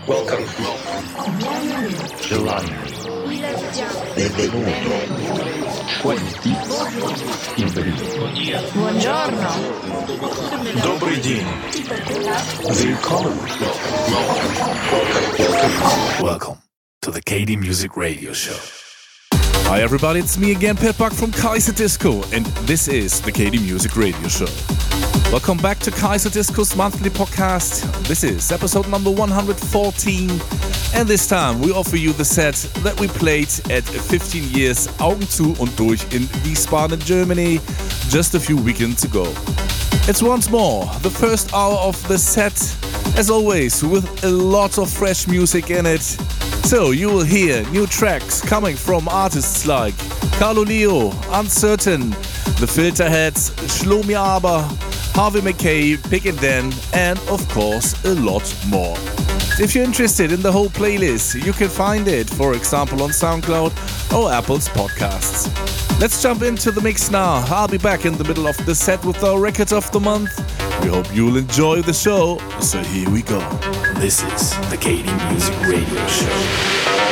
Welcome. July. Benvenuto. Quanti. Benvenuto. Buongiorno. Добрый день. Willkommen. Welcome to the KD Music Radio Show. Hi everybody, it's me again, Pet Duck from Kaiserdisco, and this is the KD Music Radio Show. Welcome back to Kaiserdisco's monthly podcast. This is episode number 114, and this time we offer you the set that we played at 15 years Augen zu und durch in Wiesbaden, Germany, just a few weekends ago. It's once more the first hour of the set, as always, with a lot of fresh music in it. So you will hear new tracks coming from artists like Carlo Lio, Uncertain, The Filterheads, Shlomi Aber, Harvey McKay, Pig and Dan, and of course a lot more. If you're interested in the whole playlist, you can find it, for example, on SoundCloud or Apple's podcasts. Let's jump into the mix now. I'll be back in the middle of the set with our record of the month. We hope you'll enjoy the show. So here we go. This is the KD Music Radio Show.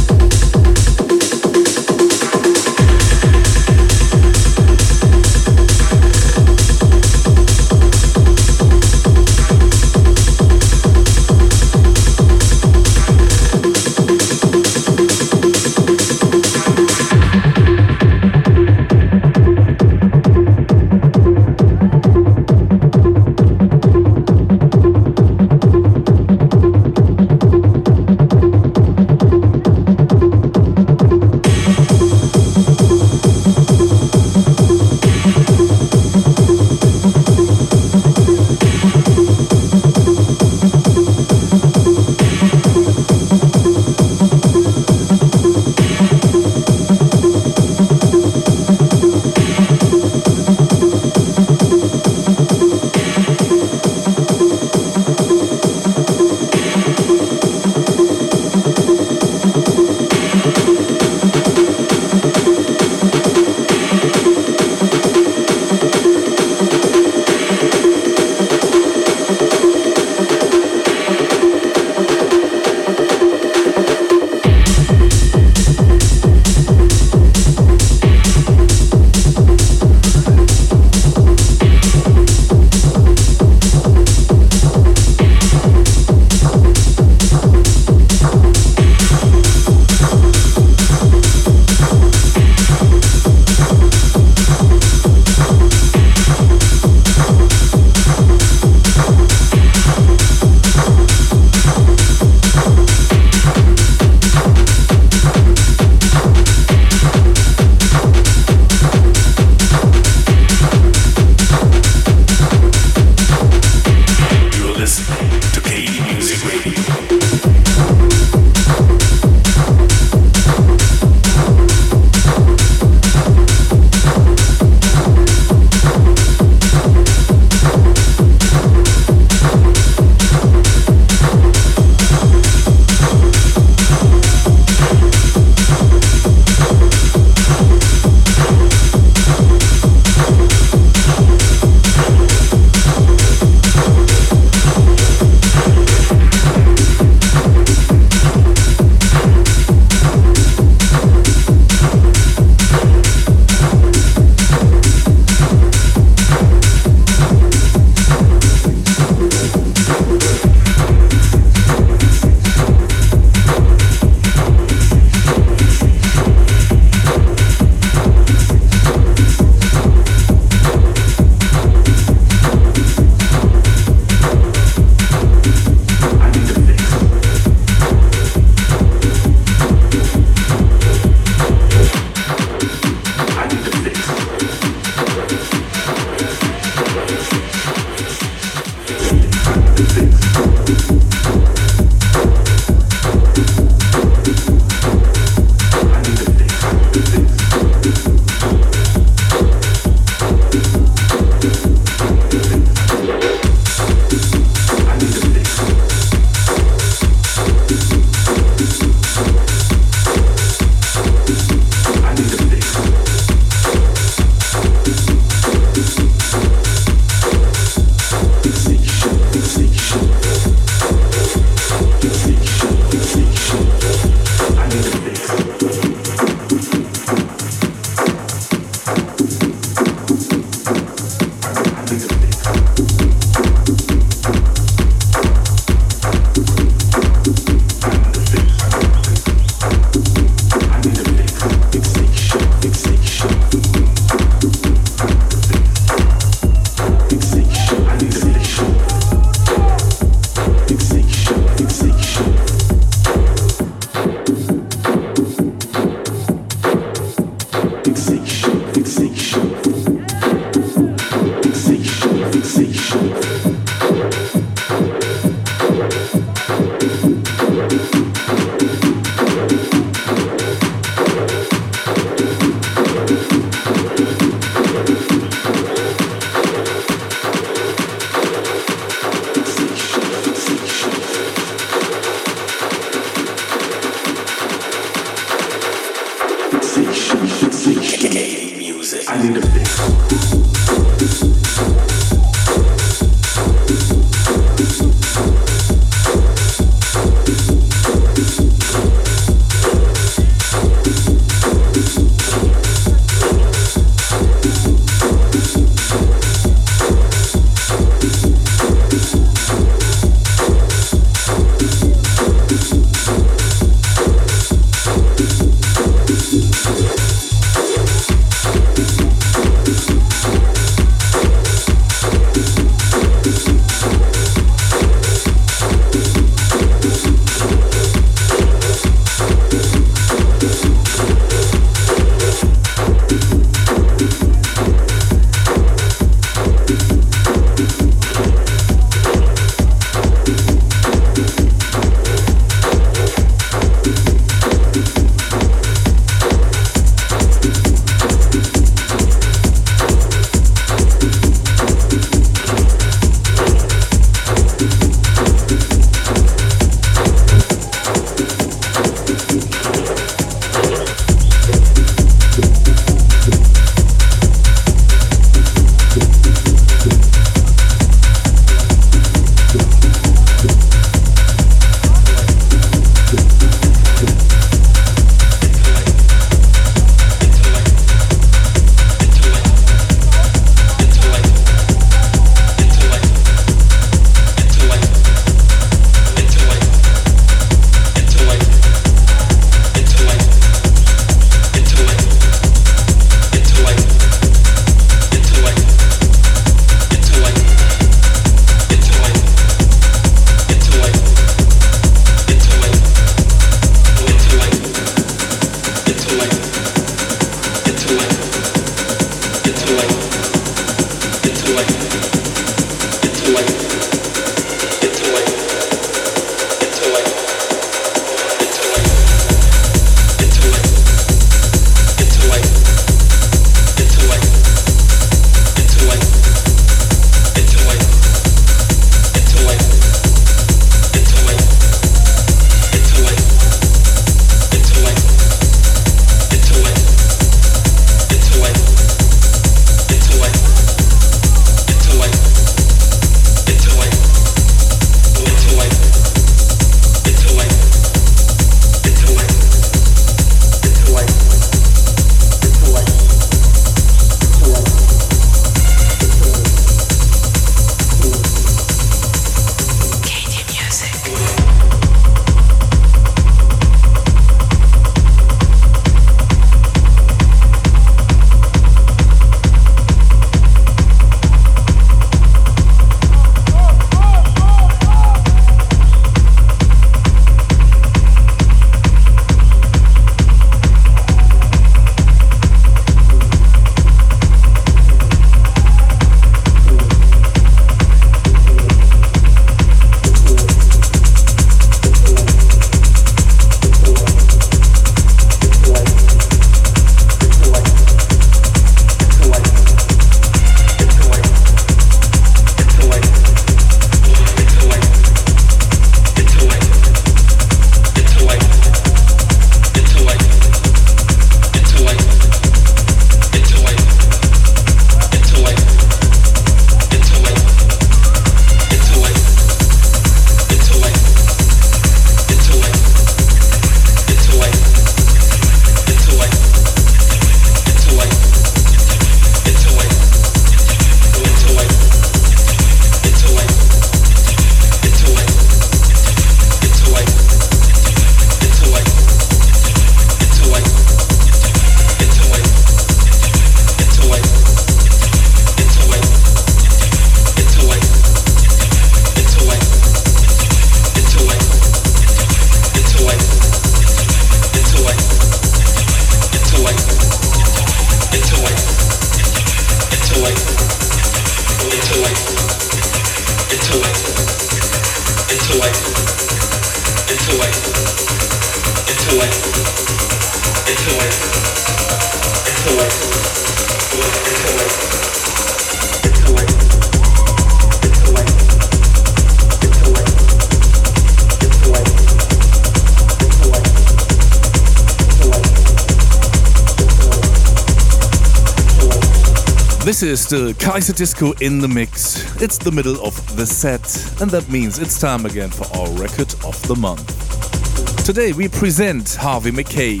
This Kaiserdisco in the mix. It's the middle of the set, and that means it's time again for our record of the month. Today we present Harvey McKay,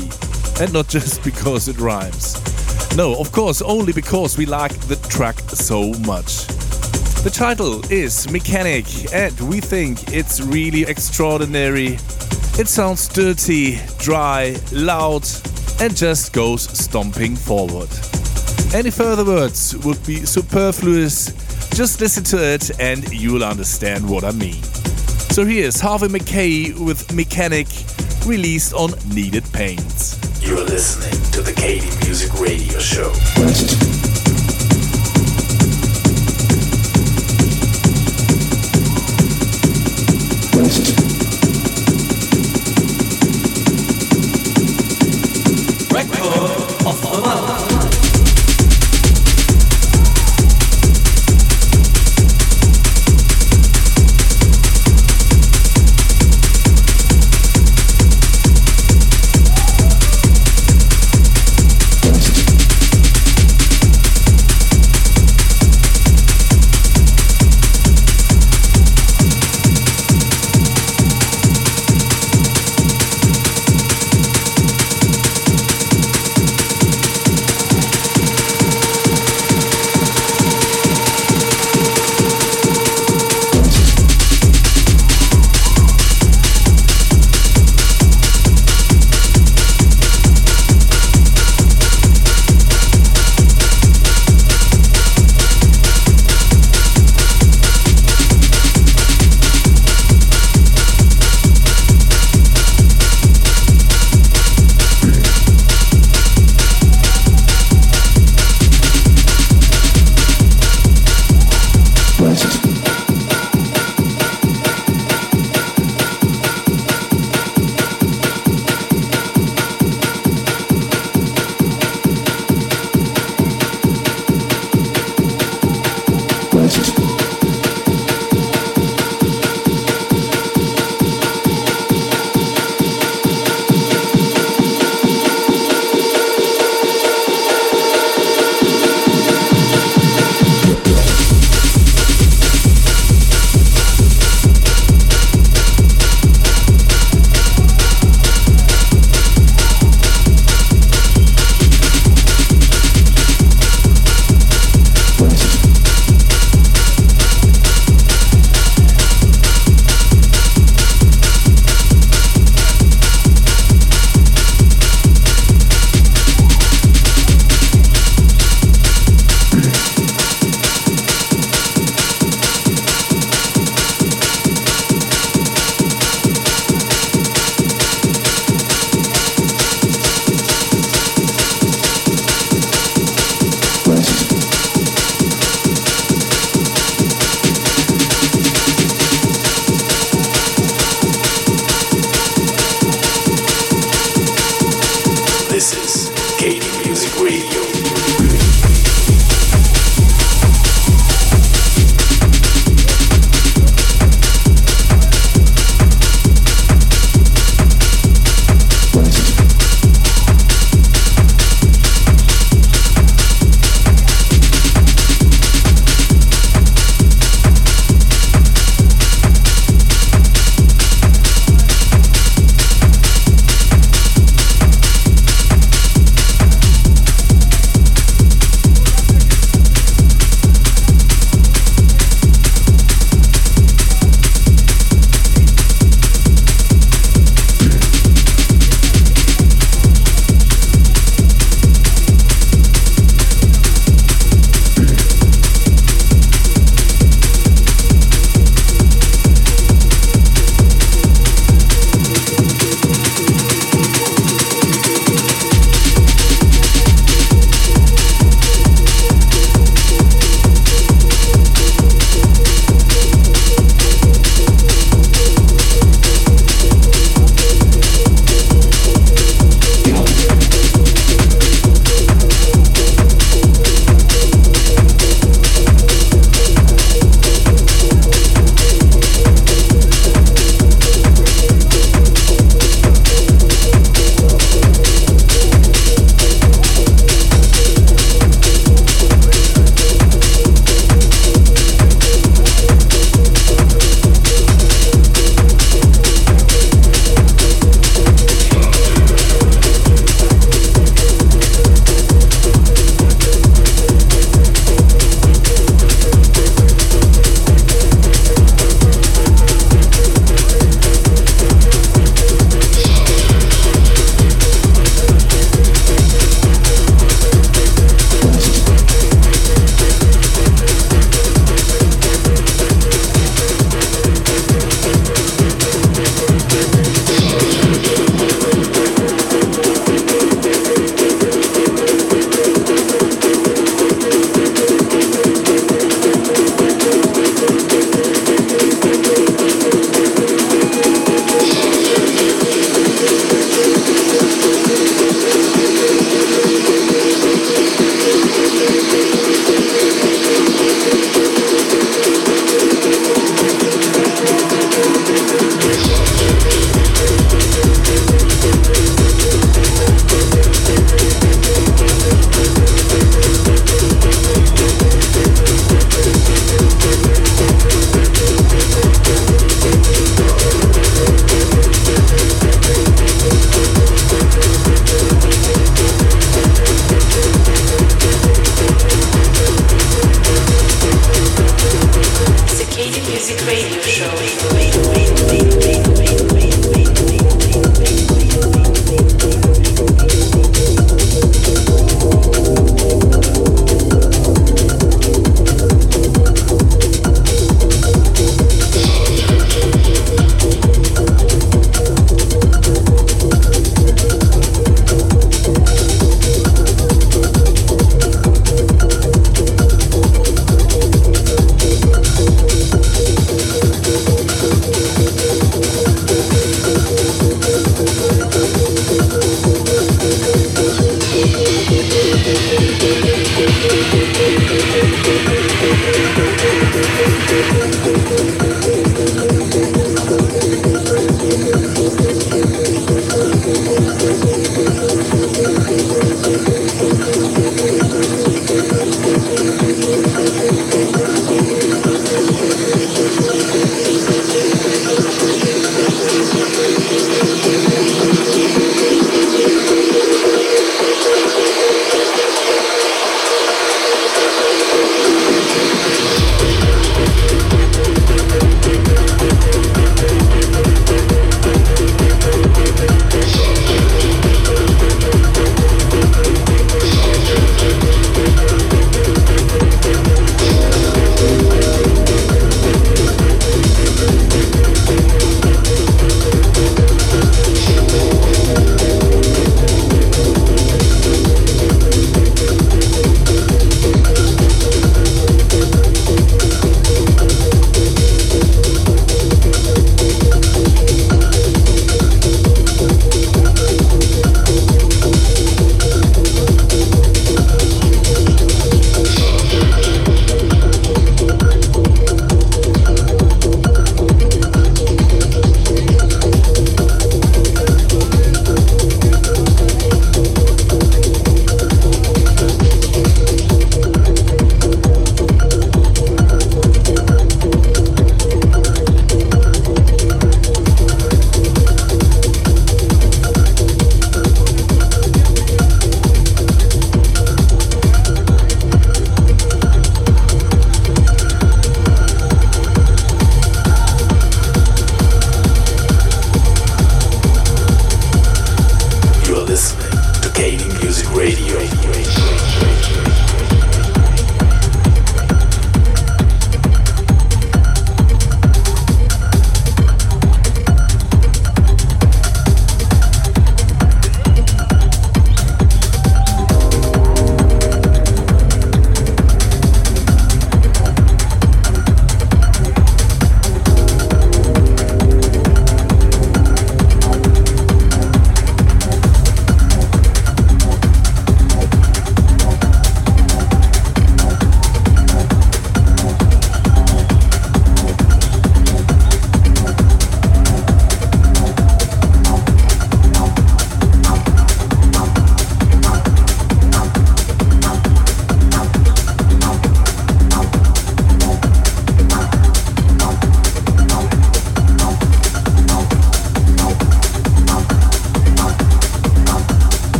and not just because it rhymes. No, of course, only because we like the track so much. The title is Mechanic, and we think it's really extraordinary. It sounds dirty, dry, loud, and just goes stomping forward. Any further words would be superfluous. Just listen to it and you'll understand what I mean. So here's Harvey McKay with Mechanic, released on Needed Paints. You're listening to the KD Music Radio Show.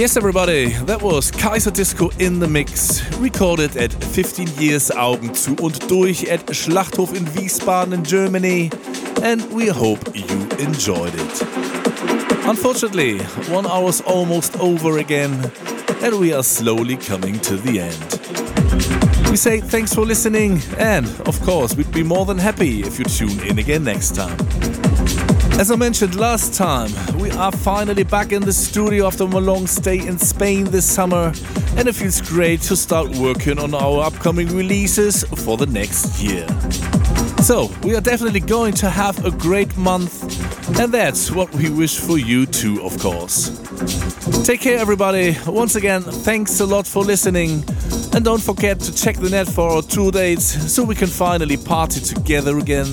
Yes, everybody, that was Kaiserdisco in the Mix, recorded at 15 Years Augen zu und durch at Schlachthof in Wiesbaden in Germany, and we hope you enjoyed it. Unfortunately, one hour's almost over again, and we are slowly coming to the end. We say thanks for listening, and of course, we'd be more than happy if you tune in again next time. As I mentioned last time, we are finally back in the studio after a long stay in Spain this summer, and it feels great to start working on our upcoming releases for the next year. So, we are definitely going to have a great month, And that's what we wish for you too, of course. Take care, everybody. Once again, thanks a lot for listening. And don't forget to check the net for our tour dates so we can finally party together again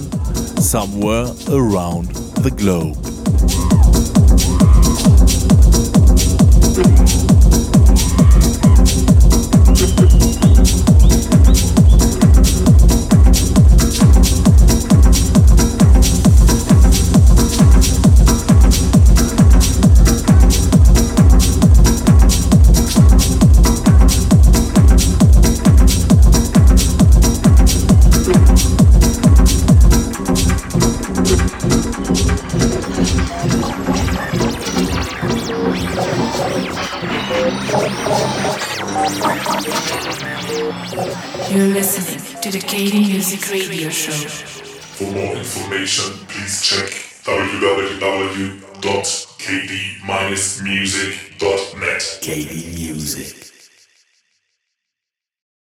somewhere around the globe.